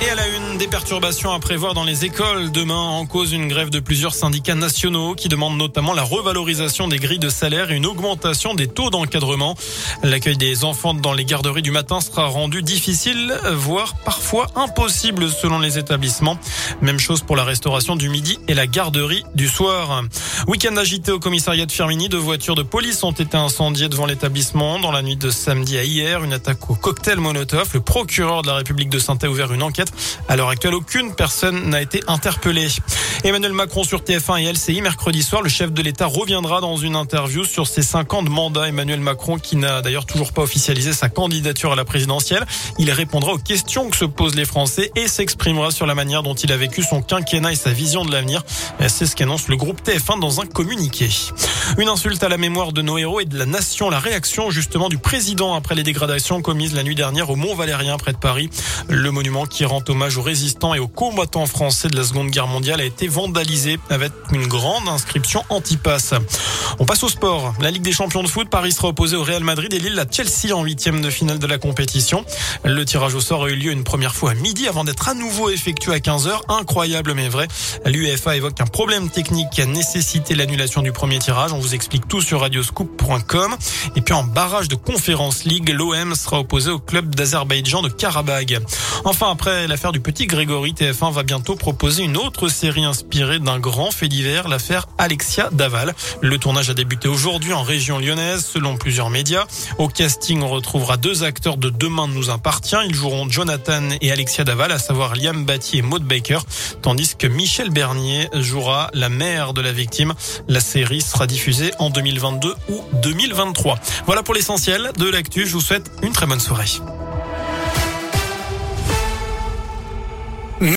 Et à la une, des perturbations à prévoir dans les écoles. Demain, en cause une grève de plusieurs syndicats nationaux qui demandent notamment la revalorisation des grilles de salaire et une augmentation des taux d'encadrement. L'accueil des enfants dans les garderies du matin sera rendu difficile, voire parfois impossible selon les établissements. Même chose pour la restauration du midi et la garderie du soir. Week-end agité au commissariat de Firmini, deux voitures de police ont été incendiées devant l'établissement dans la nuit de samedi à hier. Une attaque au cocktail Molotov. Le procureur de la République de Saint-A ouvert une enquête à l'heure actuelle, aucune personne n'a été interpellée. Emmanuel Macron sur TF1 et LCI mercredi soir, le chef de l'État reviendra dans une interview sur ses cinq ans de mandat. Emmanuel Macron qui n'a d'ailleurs toujours pas officialisé sa candidature à la présidentielle. Il répondra aux questions que se posent les Français et s'exprimera sur la manière dont il a vécu son quinquennat et sa vision de l'avenir. C'est ce qu'annonce le groupe TF1 dans un communiqué. Une insulte à la mémoire de nos héros et de la nation. La réaction justement du président après les dégradations commises la nuit dernière au Mont Valérien près de Paris. Le monument qui rend hommage aux résistants et aux combattants français de la Seconde Guerre mondiale a été vandalisé avec une grande inscription anti-pass. On passe au sport. La Ligue des champions de foot, Paris sera opposé au Real Madrid et Lille à Chelsea en huitième de finale de la compétition. Le tirage au sort a eu lieu une première fois à midi avant d'être à nouveau effectué à 15h. Incroyable mais vrai. L'UEFA évoque un problème technique qui a nécessité l'annulation du premier tirage. On vous explique tout sur radioscoop.com. Et puis en barrage de conférence League, l'OM sera opposé au club d'Azerbaïdjan de Karabagh. Enfin, l'affaire du petit Grégory, TF1 va bientôt proposer une autre série inspirée d'un grand fait divers, l'affaire Alexia Daval. Le tournage a débuté aujourd'hui en région lyonnaise, selon plusieurs médias. Au casting, on retrouvera deux acteurs de Demain nous appartient. Ils joueront Jonathan et Alexia Daval, à savoir Liam Batty et Maud Baker, tandis que Michel Bernier jouera la mère de la victime. La série sera diffusée en 2022 ou 2023. Voilà pour l'essentiel de l'actu. Je vous souhaite une très bonne soirée.